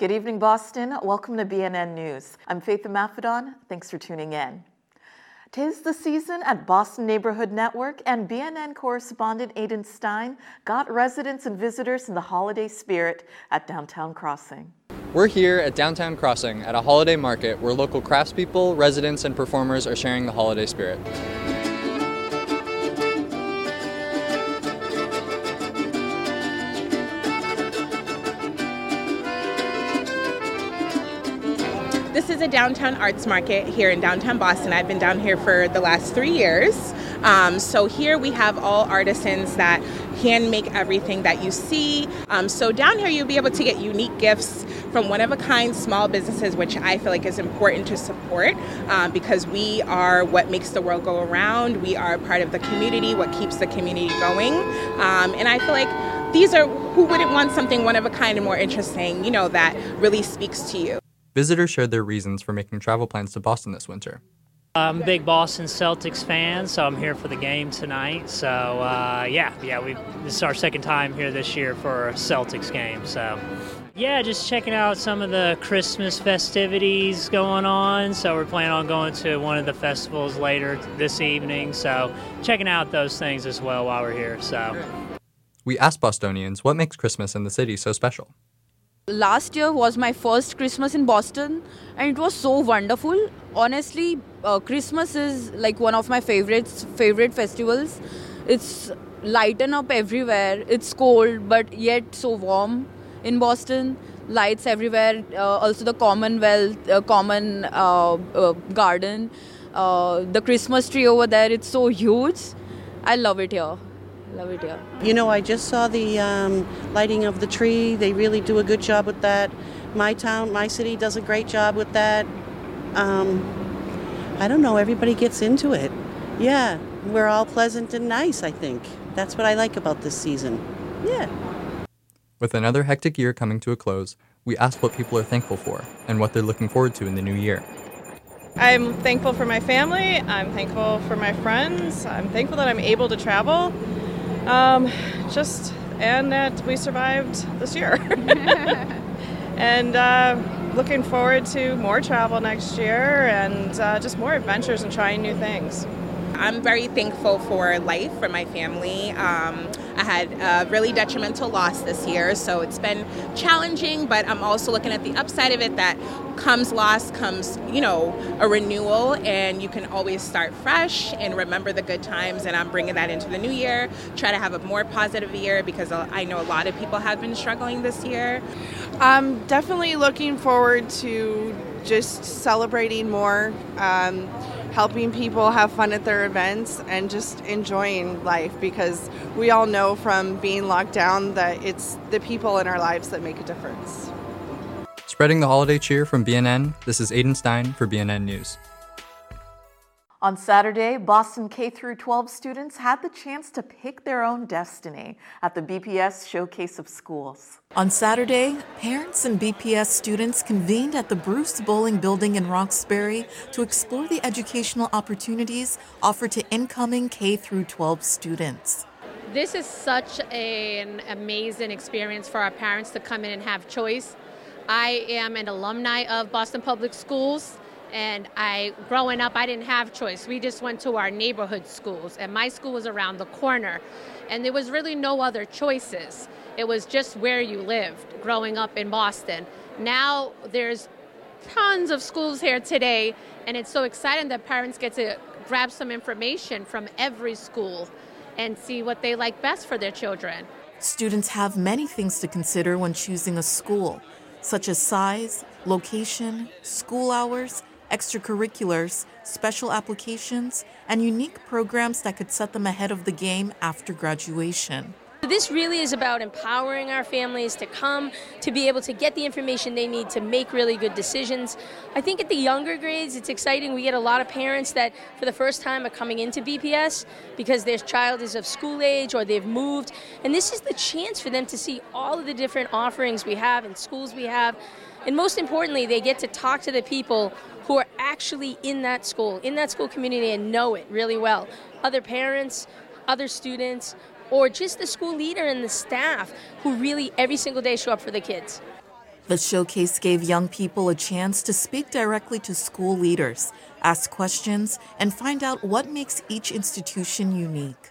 Good evening, Boston. Welcome to BNN News. I'm Faith Maffedon. Thanks for tuning in. Tis the season at Boston Neighborhood Network, and BNN correspondent Aidan Stein got residents and visitors in the holiday spirit at Downtown Crossing. We're here at Downtown Crossing at a holiday market where local craftspeople, residents, and performers are sharing the holiday spirit. Is a downtown arts market here in downtown Boston. I've been down here for the last three years. Um, so here we have all artisans that hand make everything that you see. Um, so down here you'll be able to get unique gifts from one of a kind small businesses, which I feel like is important to support um, because we are what makes the world go around. We are part of the community, what keeps the community going. Um, and I feel like these are who wouldn't want something one of a kind and more interesting, you know, that really speaks to you. Visitors shared their reasons for making travel plans to Boston this winter. I'm a big Boston Celtics fan, so I'm here for the game tonight. So uh, yeah, yeah, we this is our second time here this year for a Celtics game. So yeah, just checking out some of the Christmas festivities going on. So we're planning on going to one of the festivals later this evening. So checking out those things as well while we're here. So we asked Bostonians what makes Christmas in the city so special. Last year was my first Christmas in Boston, and it was so wonderful. Honestly, uh, Christmas is like one of my favorites, favorite festivals. It's lighten up everywhere. It's cold, but yet so warm in Boston. Lights everywhere. Uh, also, the Commonwealth, uh, Common uh, uh, Garden, uh, the Christmas tree over there. It's so huge. I love it here. Love it, yeah. You know, I just saw the um, lighting of the tree. They really do a good job with that. My town, my city does a great job with that. Um, I don't know, everybody gets into it. Yeah, we're all pleasant and nice, I think. That's what I like about this season. Yeah. With another hectic year coming to a close, we asked what people are thankful for and what they're looking forward to in the new year. I'm thankful for my family. I'm thankful for my friends. I'm thankful that I'm able to travel. Um, just and that we survived this year. and uh, looking forward to more travel next year and uh, just more adventures and trying new things. I'm very thankful for life, for my family. Um, I had a really detrimental loss this year, so it's been challenging, but I'm also looking at the upside of it that comes loss, comes, you know, a renewal, and you can always start fresh and remember the good times. And I'm bringing that into the new year, try to have a more positive year because I know a lot of people have been struggling this year. I'm definitely looking forward to just celebrating more. Um, helping people have fun at their events and just enjoying life because we all know from being locked down that it's the people in our lives that make a difference. Spreading the holiday cheer from BNN, this is Aidan Stein for BNN News. On Saturday, Boston K 12 students had the chance to pick their own destiny at the BPS Showcase of Schools. On Saturday, parents and BPS students convened at the Bruce Bolling Building in Roxbury to explore the educational opportunities offered to incoming K 12 students. This is such an amazing experience for our parents to come in and have choice. I am an alumni of Boston Public Schools. And I, growing up, I didn't have choice. We just went to our neighborhood schools, and my school was around the corner. And there was really no other choices. It was just where you lived growing up in Boston. Now there's tons of schools here today, and it's so exciting that parents get to grab some information from every school and see what they like best for their children. Students have many things to consider when choosing a school, such as size, location, school hours, extracurriculars, special applications, and unique programs that could set them ahead of the game after graduation. This really is about empowering our families to come to be able to get the information they need to make really good decisions. I think at the younger grades, it's exciting. We get a lot of parents that, for the first time, are coming into BPS because their child is of school age or they've moved. And this is the chance for them to see all of the different offerings we have and schools we have. And most importantly, they get to talk to the people who are actually in that school, in that school community, and know it really well. Other parents, other students, or just the school leader and the staff who really every single day show up for the kids. The showcase gave young people a chance to speak directly to school leaders, ask questions, and find out what makes each institution unique.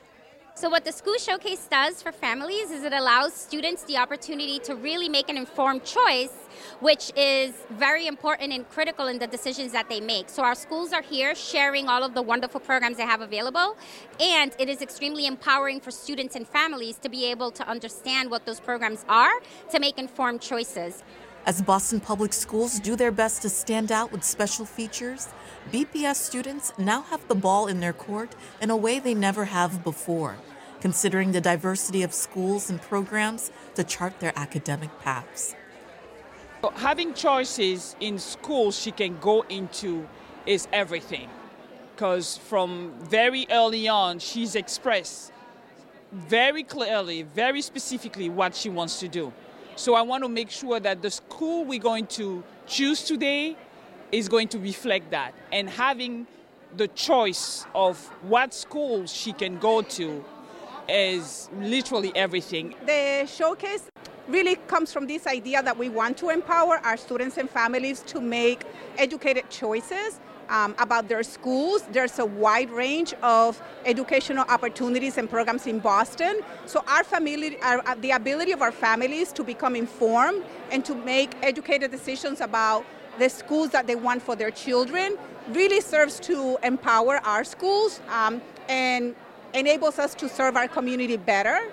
So, what the School Showcase does for families is it allows students the opportunity to really make an informed choice, which is very important and critical in the decisions that they make. So, our schools are here sharing all of the wonderful programs they have available, and it is extremely empowering for students and families to be able to understand what those programs are to make informed choices. As Boston Public Schools do their best to stand out with special features, BPS students now have the ball in their court in a way they never have before, considering the diversity of schools and programs to chart their academic paths. Having choices in schools she can go into is everything. Because from very early on, she's expressed very clearly, very specifically what she wants to do. So I want to make sure that the school we're going to choose today is going to reflect that. And having the choice of what schools she can go to is literally everything. The showcase really comes from this idea that we want to empower our students and families to make educated choices um, about their schools. There's a wide range of educational opportunities and programs in Boston. So our family, our, uh, the ability of our families to become informed and to make educated decisions about the schools that they want for their children really serves to empower our schools um, and enables us to serve our community better.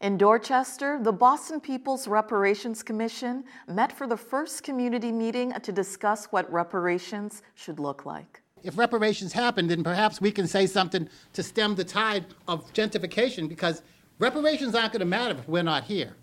In Dorchester, the Boston People's Reparations Commission met for the first community meeting to discuss what reparations should look like. If reparations happen, then perhaps we can say something to stem the tide of gentrification because reparations aren't going to matter if we're not here.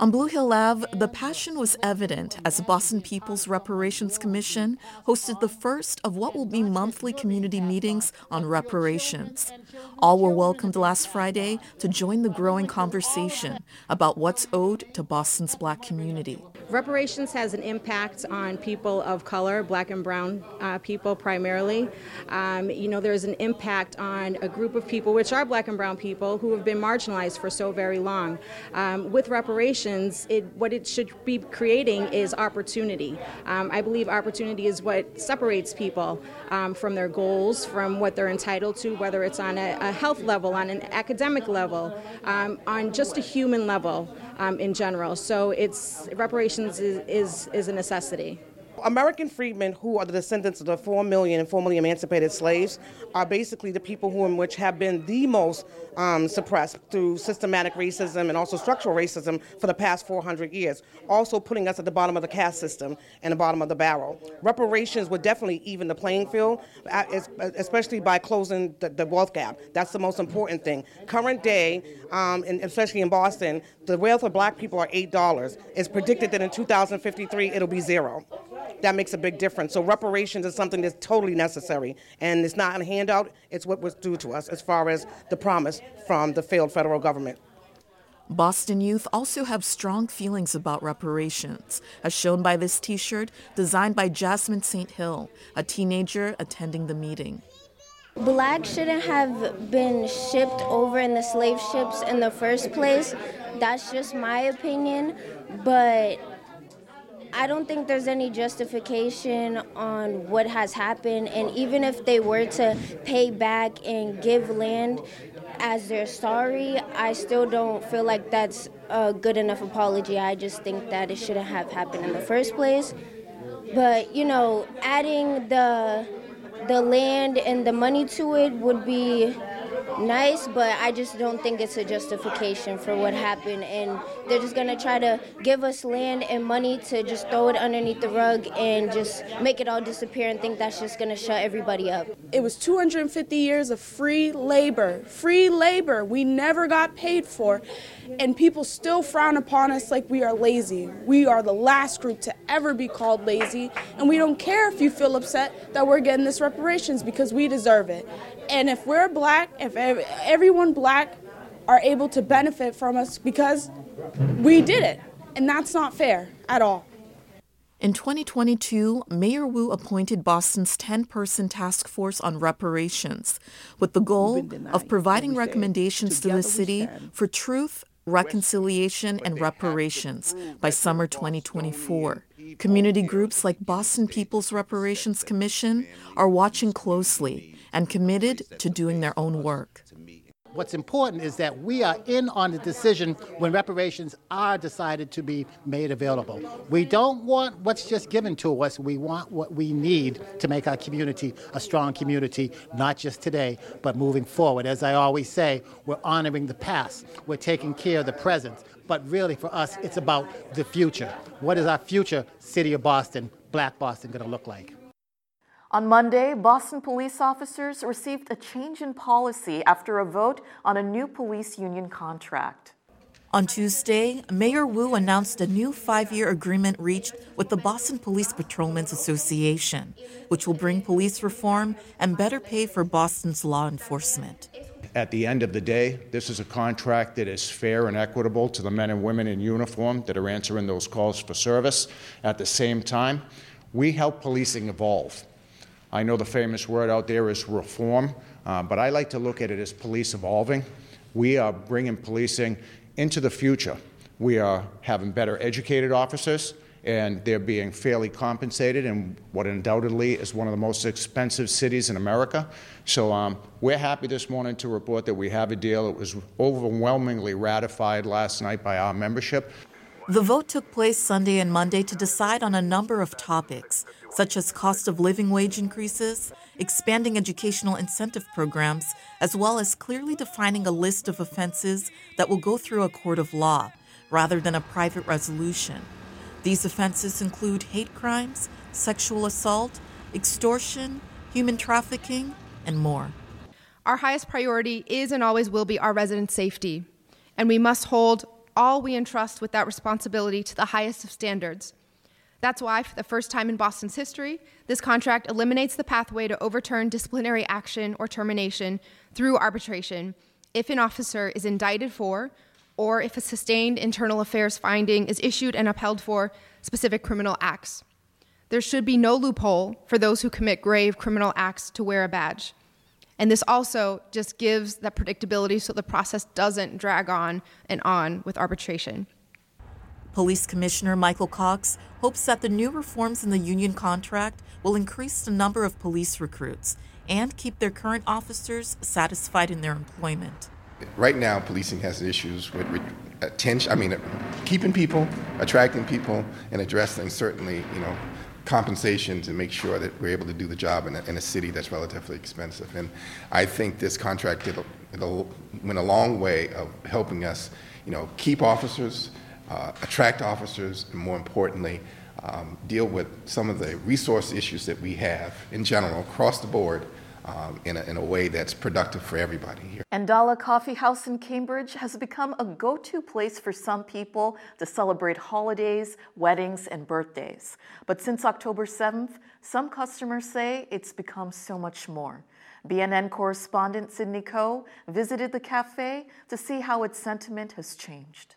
On Blue Hill Ave, the passion was evident as the Boston People's Reparations Commission hosted the first of what will be monthly community meetings on reparations. All were welcomed last Friday to join the growing conversation about what's owed to Boston's black community. Reparations has an impact on people of color, black and brown uh, people primarily. Um, you know, there's an impact on a group of people, which are black and brown people, who have been marginalized for so very long. Um, with reparations, it, what it should be creating is opportunity. Um, I believe opportunity is what separates people um, from their goals, from what they're entitled to, whether it's on a, a health level, on an academic level, um, on just a human level um, in general. So it's reparations is, is, is a necessity. American freedmen, who are the descendants of the 4 million formerly emancipated slaves, are basically the people who in which have been the most um, suppressed through systematic racism and also structural racism for the past 400 years, also putting us at the bottom of the caste system and the bottom of the barrel. Reparations would definitely even the playing field, especially by closing the, the wealth gap. That's the most important thing. Current day, um, and especially in Boston, the wealth of black people are $8. It's predicted that in 2053 it'll be zero that makes a big difference. So reparations is something that's totally necessary, and it's not a handout. It's what was due to us as far as the promise from the failed federal government. Boston youth also have strong feelings about reparations, as shown by this t shirt designed by Jasmine St. Hill, a teenager attending the meeting. Black shouldn't have been shipped over in the slave ships in the first place. That's just my opinion. But I don't think there's any justification on what has happened. And even if they were to pay back and give land as their sorry, I still don't feel like that's a good enough apology. I just think that it shouldn't have happened in the first place. But, you know, adding the the land and the money to it would be nice, but I just don't think it's a justification for what happened. And they're just gonna try to give us land and money to just throw it underneath the rug and just make it all disappear and think that's just gonna shut everybody up. It was 250 years of free labor, free labor we never got paid for, and people still frown upon us like we are lazy. We are the last group to ever be called lazy, and we don't care if you feel upset that we're getting this reparations because we deserve it. And if we're black, if everyone black are able to benefit from us because we did it, and that's not fair at all. In 2022, Mayor Wu appointed Boston's 10 person task force on reparations with the goal of providing recommendations to the city for truth, reconciliation, and reparations by summer 2024. Community groups like Boston People's Reparations Commission are watching closely and committed to doing their own work. What's important is that we are in on the decision when reparations are decided to be made available. We don't want what's just given to us. We want what we need to make our community a strong community, not just today, but moving forward. As I always say, we're honoring the past, we're taking care of the present, but really for us, it's about the future. What is our future city of Boston, Black Boston, going to look like? On Monday, Boston police officers received a change in policy after a vote on a new police union contract. On Tuesday, Mayor Wu announced a new five year agreement reached with the Boston Police Patrolmen's Association, which will bring police reform and better pay for Boston's law enforcement. At the end of the day, this is a contract that is fair and equitable to the men and women in uniform that are answering those calls for service. At the same time, we help policing evolve. I know the famous word out there is reform, uh, but I like to look at it as police evolving. We are bringing policing into the future. We are having better educated officers, and they're being fairly compensated in what undoubtedly is one of the most expensive cities in America. So um, we're happy this morning to report that we have a deal. It was overwhelmingly ratified last night by our membership. The vote took place Sunday and Monday to decide on a number of topics, such as cost of living wage increases, expanding educational incentive programs, as well as clearly defining a list of offenses that will go through a court of law rather than a private resolution. These offenses include hate crimes, sexual assault, extortion, human trafficking, and more. Our highest priority is and always will be our residents' safety, and we must hold all we entrust with that responsibility to the highest of standards. That's why, for the first time in Boston's history, this contract eliminates the pathway to overturn disciplinary action or termination through arbitration if an officer is indicted for or if a sustained internal affairs finding is issued and upheld for specific criminal acts. There should be no loophole for those who commit grave criminal acts to wear a badge. And this also just gives that predictability so the process doesn't drag on and on with arbitration. Police Commissioner Michael Cox hopes that the new reforms in the union contract will increase the number of police recruits and keep their current officers satisfied in their employment. Right now, policing has issues with attention. I mean, keeping people, attracting people, and addressing certainly, you know, compensation to make sure that we're able to do the job in a, in a city that's relatively expensive. And I think this contract a, went a long way of helping us, you know, keep officers, uh, attract officers, and more importantly, um, deal with some of the resource issues that we have in general across the board um, in, a, in a way that's productive for everybody here. Andala Coffee House in Cambridge has become a go to place for some people to celebrate holidays, weddings, and birthdays. But since October 7th, some customers say it's become so much more. BNN correspondent Sydney Coe visited the cafe to see how its sentiment has changed.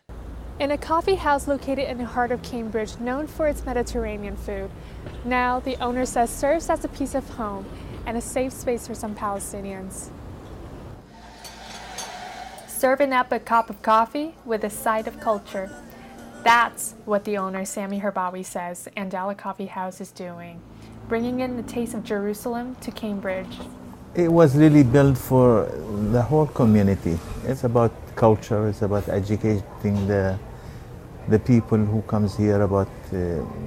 In a coffee house located in the heart of Cambridge, known for its Mediterranean food, now the owner says serves as a piece of home and a safe space for some Palestinians. Serving up a cup of coffee with a side of culture. That's what the owner, Sami Herbawi, says Andala Coffee House is doing, bringing in the taste of Jerusalem to Cambridge. It was really built for the whole community. It's about culture, it's about educating the, the people who comes here about uh,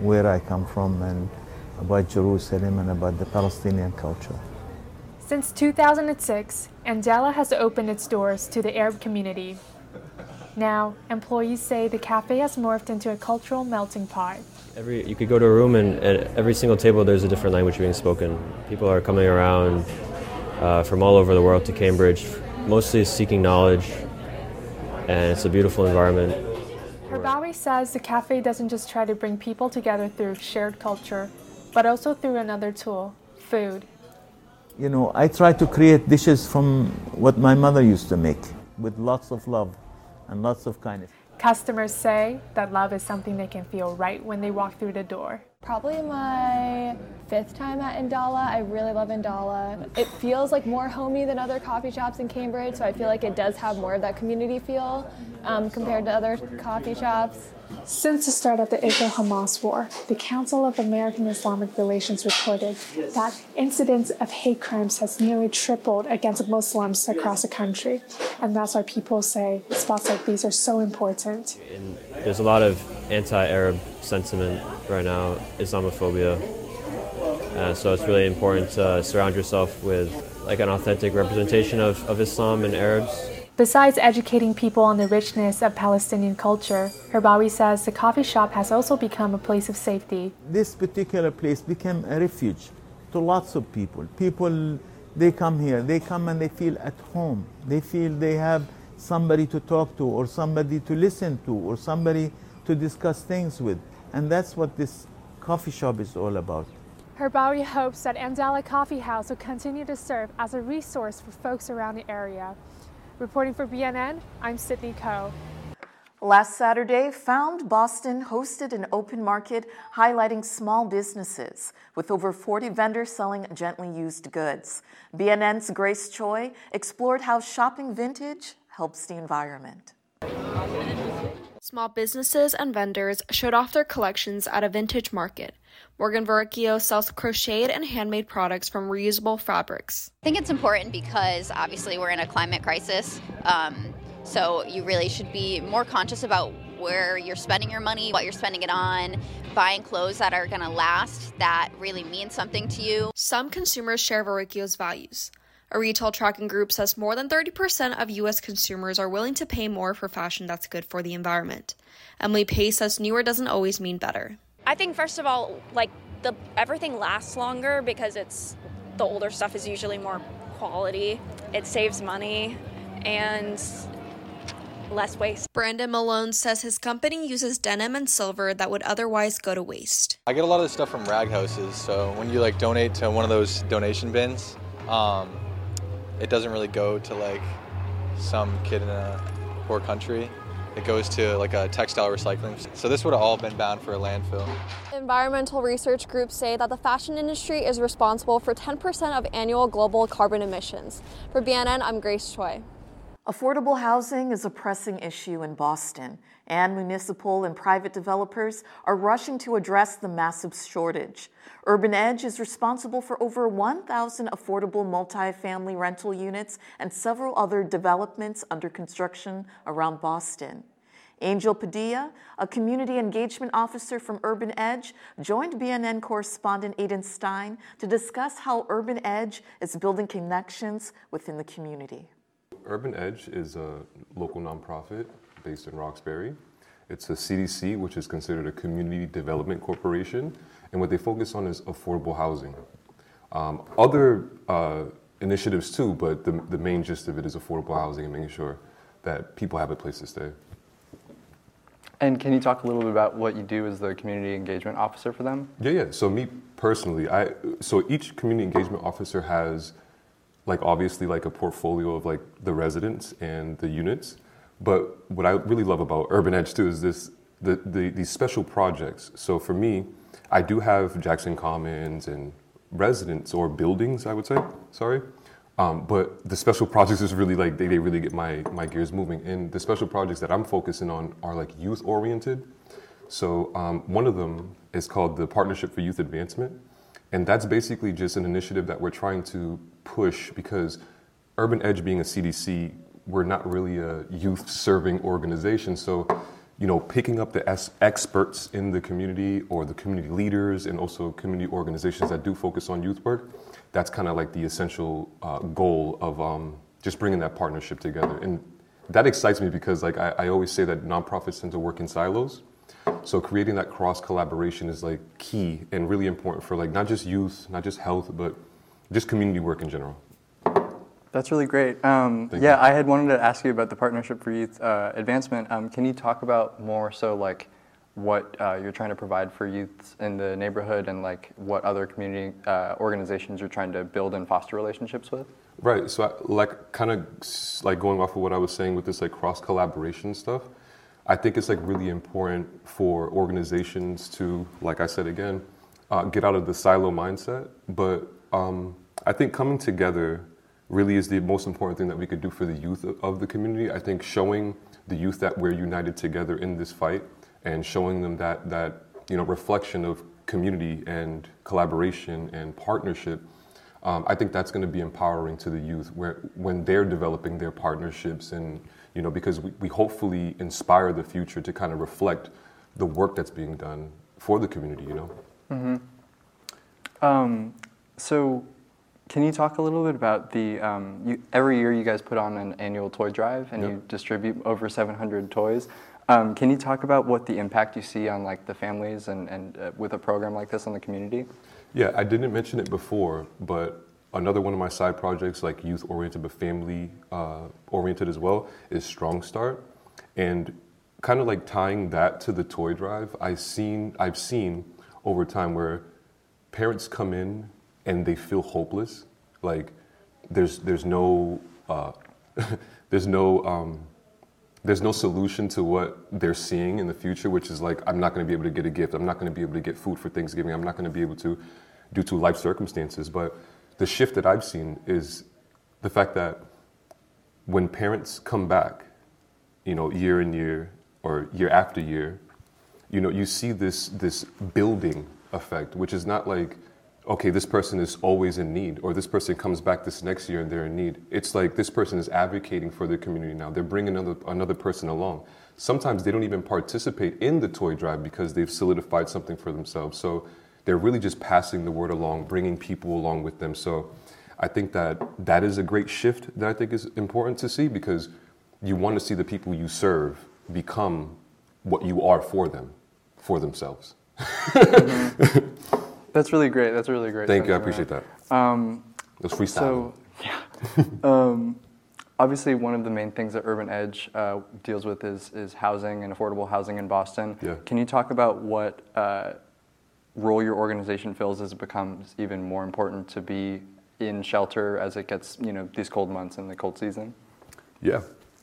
where I come from and about Jerusalem and about the Palestinian culture. Since 2006, Andala has opened its doors to the Arab community. Now, employees say the cafe has morphed into a cultural melting pot. Every, you could go to a room and at every single table there's a different language being spoken. People are coming around uh, from all over the world to Cambridge, mostly seeking knowledge, and it's a beautiful environment. Herbawi says the cafe doesn't just try to bring people together through shared culture, but also through another tool food. You know, I try to create dishes from what my mother used to make with lots of love and lots of kindness. Customers say that love is something they can feel right when they walk through the door. Probably my fifth time at Indala. I really love Indala. It feels like more homey than other coffee shops in Cambridge, so I feel like it does have more of that community feel um, compared to other coffee shops. Since the start of the Israel Hamas war, the Council of American Islamic Relations reported that incidents of hate crimes has nearly tripled against Muslims across the country. And that's why people say spots like these are so important. And there's a lot of anti Arab sentiment right now, Islamophobia. Uh, so it's really important to surround yourself with like an authentic representation of, of Islam and Arabs Besides educating people on the richness of Palestinian culture, Herbawi says the coffee shop has also become a place of safety. This particular place became a refuge to lots of people. People, they come here, they come and they feel at home. They feel they have somebody to talk to, or somebody to listen to, or somebody to discuss things with. And that's what this coffee shop is all about. Herbawi hopes that Andala Coffee House will continue to serve as a resource for folks around the area. Reporting for BNN, I'm Sydney Coe. Last Saturday, Found Boston hosted an open market highlighting small businesses with over 40 vendors selling gently used goods. BNN's Grace Choi explored how shopping vintage helps the environment. Small businesses and vendors showed off their collections at a vintage market. Morgan Verrocchio sells crocheted and handmade products from reusable fabrics. I think it's important because obviously we're in a climate crisis. Um, so you really should be more conscious about where you're spending your money, what you're spending it on, buying clothes that are going to last, that really mean something to you. Some consumers share Verrocchio's values. A retail tracking group says more than 30% of U.S. consumers are willing to pay more for fashion that's good for the environment. Emily Pace says newer doesn't always mean better. I think first of all, like the everything lasts longer because it's the older stuff is usually more quality. It saves money and less waste. Brandon Malone says his company uses denim and silver that would otherwise go to waste. I get a lot of this stuff from rag houses, so when you like donate to one of those donation bins, um, it doesn't really go to like some kid in a poor country. It goes to like a textile recycling. So this would have all been bound for a landfill. Environmental research groups say that the fashion industry is responsible for 10% of annual global carbon emissions. For BNN, I'm Grace Choi. Affordable housing is a pressing issue in Boston, and municipal and private developers are rushing to address the massive shortage. Urban Edge is responsible for over 1,000 affordable multifamily rental units and several other developments under construction around Boston. Angel Padilla, a community engagement officer from Urban Edge, joined BNN correspondent Aidan Stein to discuss how Urban Edge is building connections within the community. Urban Edge is a local nonprofit based in Roxbury. It's a CDC, which is considered a community development corporation, and what they focus on is affordable housing. Um, other uh, initiatives too, but the, the main gist of it is affordable housing and making sure that people have a place to stay. And can you talk a little bit about what you do as the community engagement officer for them? Yeah, yeah. So me personally, I so each community engagement officer has like obviously like a portfolio of like the residents and the units. But what I really love about Urban Edge too is this the, the these special projects. So for me, I do have Jackson Commons and residents or buildings, I would say. Sorry. Um, but the special projects is really like they, they really get my my gears moving. And the special projects that I'm focusing on are like youth oriented. So um, one of them is called the Partnership for Youth Advancement. And that's basically just an initiative that we're trying to push because Urban Edge being a CDC, we're not really a youth serving organization. So, you know, picking up the experts in the community or the community leaders and also community organizations that do focus on youth work, that's kind of like the essential uh, goal of um, just bringing that partnership together. And that excites me because, like, I, I always say that nonprofits tend to work in silos. So creating that cross collaboration is like key and really important for like not just youth, not just health, but just community work in general. That's really great. Um, yeah, you. I had wanted to ask you about the Partnership for Youth uh, Advancement. Um, can you talk about more so like what uh, you're trying to provide for youths in the neighborhood and like what other community uh, organizations you're trying to build and foster relationships with? Right. So I, like kind of like going off of what I was saying with this like cross collaboration stuff. I think it's like really important for organizations to, like I said again, uh, get out of the silo mindset. But um, I think coming together really is the most important thing that we could do for the youth of, the community. I think showing the youth that we're united together in this fight and showing them that that you know reflection of community and collaboration and partnership. Um, I think that's going to be empowering to the youth where when they're developing their partnerships and you know because we, we hopefully inspire the future to kind of reflect the work that's being done for the community. You know. Mm-hmm. Um, so, can you talk a little bit about the um, you, every year you guys put on an annual toy drive and Yep. you distribute over 700 toys. Um, can you talk about what the impact you see on like the families and, and uh, with a program like this on the community? Yeah, I didn't mention it before, but another one of my side projects, like youth oriented but family uh, oriented as well, is Strong Start. And kind of like tying that to the toy drive, I've seen, I've seen over time where parents come in and they feel hopeless. Like there's, there's no, uh, there's no, um, there's no solution to what they're seeing in the future, which is like, I'm not going to be able to get a gift. I'm not going to be able to get food for Thanksgiving. I'm not going to be able to, due to life circumstances. But the shift that I've seen is the fact that when parents come back, you know, year in year or year after year, you know, you see this this building effect, which is not like, okay, this person is always in need, or this person comes back this next year and they're in need. It's like this person is advocating for their community now. They're bringing another another person along. Sometimes they don't even participate in the toy drive because they've solidified something for themselves. So they're really just passing the word along, bringing people along with them. So I think that that is a great shift that I think is important to see because you want to see the people you serve become what you are for them, for themselves. That's really great. That's really great. Thank you. I appreciate that. Um, It was freestyle. So, yeah. um, obviously, one of the main things that Urban Edge uh, deals with is, is housing and affordable housing in Boston. Yeah. Can you talk about what uh, role your organization fills as it becomes even more important to be in shelter as it gets, you know, these cold months and the cold season? Yeah,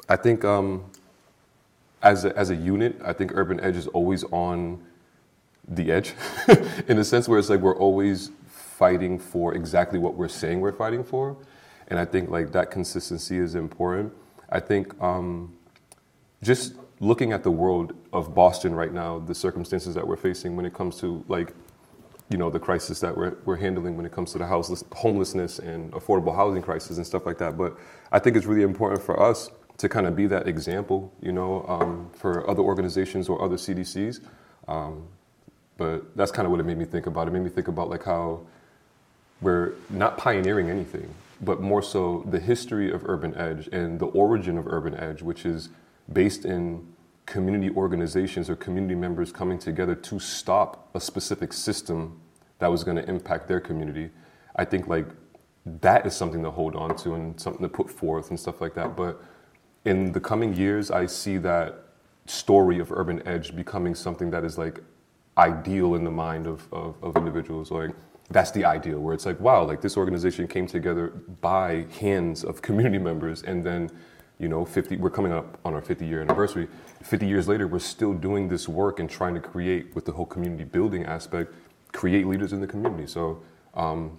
I think um, as a, as a unit, I think Urban Edge is always on the edge, in a sense where it's like we're always fighting for exactly what we're saying we're fighting for, and I think like that consistency is important. I think um, just looking at the world of Boston right now, the circumstances that we're facing when it comes to like you know the crisis that we're, we're handling when it comes to the houseless, homelessness and affordable housing crisis and stuff like that. But I think it's really important for us to kind of be that example, you know, um, for other organizations or other CDCs. Um, but that's kind of what it made me think about. It made me think about like how we're not pioneering anything, but more so the history of Urban Edge and the origin of Urban Edge, which is based in community organizations or community members coming together to stop a specific system that was going to impact their community. I think like that is something to hold on to and something to put forth and stuff like that. But in the coming years, I see that story of Urban Edge becoming something that is like ideal in the mind of, of, of individuals. Like that's the ideal where it's like, wow, like this organization came together by hands of community members and then you know 50 we're coming up on our 50 year anniversary 50 years later we're still doing this work and trying to create with the whole community building aspect create leaders in the community so um,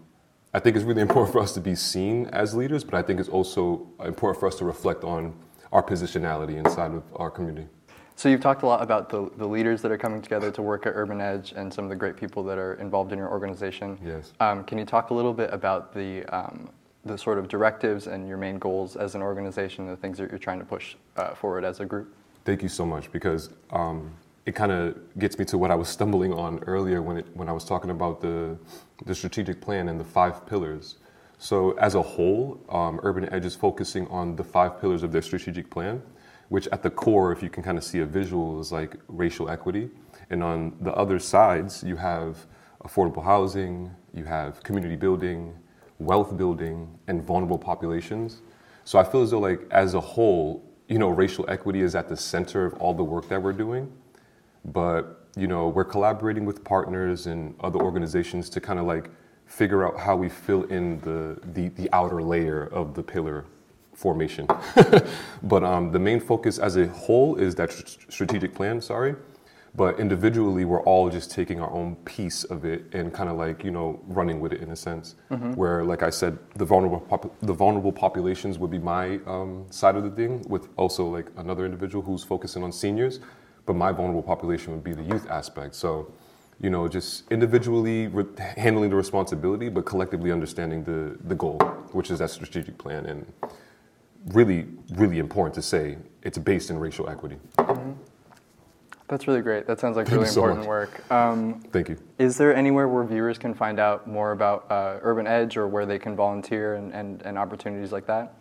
i think it's really important for us to be seen as leaders but i think it's also important for us to reflect on our positionality inside of our community So you've talked a lot about the, the leaders that are coming together to work at Urban Edge and some of the great people that are involved in your organization. Yes. Um, can you talk a little bit about the, um, the sort of directives and your main goals as an organization, the things that you're trying to push uh, forward as a group? Thank you so much because um, it kind of gets me to what I was stumbling on earlier when it, when I was talking about the the strategic plan and the five pillars. So as a whole, um, Urban Edge is focusing on the five pillars of their strategic plan, which at the core, if you can kind of see a visual, is like racial equity, and on the other sides you have affordable housing, you have community building, wealth building, and vulnerable populations. So I feel as though like as a whole, you know, racial equity is at the center of all the work that we're doing. But, you know, we're collaborating with partners and other organizations to kind of like figure out how we fill in the, the, the outer layer of the pillar formation. but um, the main focus as a whole is that tr- strategic plan, sorry. But individually we're all just taking our own piece of it and kind of like you know running with it in a sense Mhm. where like i said the vulnerable pop- the vulnerable populations would be my um, side of the thing with also like another individual who's focusing on seniors but my vulnerable population would be the youth aspect so you know just individually re- handling the responsibility but collectively understanding the the goal which is that strategic plan and really really important to say it's based in racial equity Mhm. That's really great. That sounds like Thank really so important much. work. Um, Thank you. Is there anywhere where viewers can find out more about uh, Urban Edge or where they can volunteer and, and, and opportunities like that?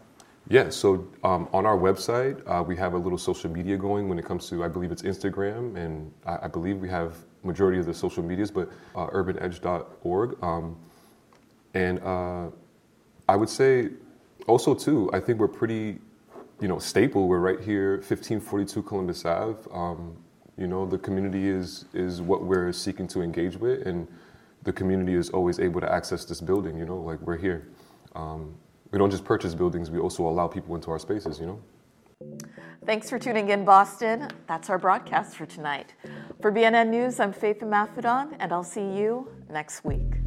Yeah, so um, on our website, uh, we have a little social media going when it comes to, I believe it's Instagram, and I, I believe we have majority of the social medias, but uh, urbanedge.org. Um, and uh, I would say also too, I think we're pretty, you know, staple. We're right here, 1542 Columbus Ave. Um, you know, the community is is what we're seeking to engage with, and the community is always able to access this building. You know, like we're here. Um, we don't just purchase buildings; we also allow people into our spaces. You know. Thanks for tuning in, Boston. That's our broadcast for tonight. For BNN News, I'm Faith Mafidon, and I'll see you next week.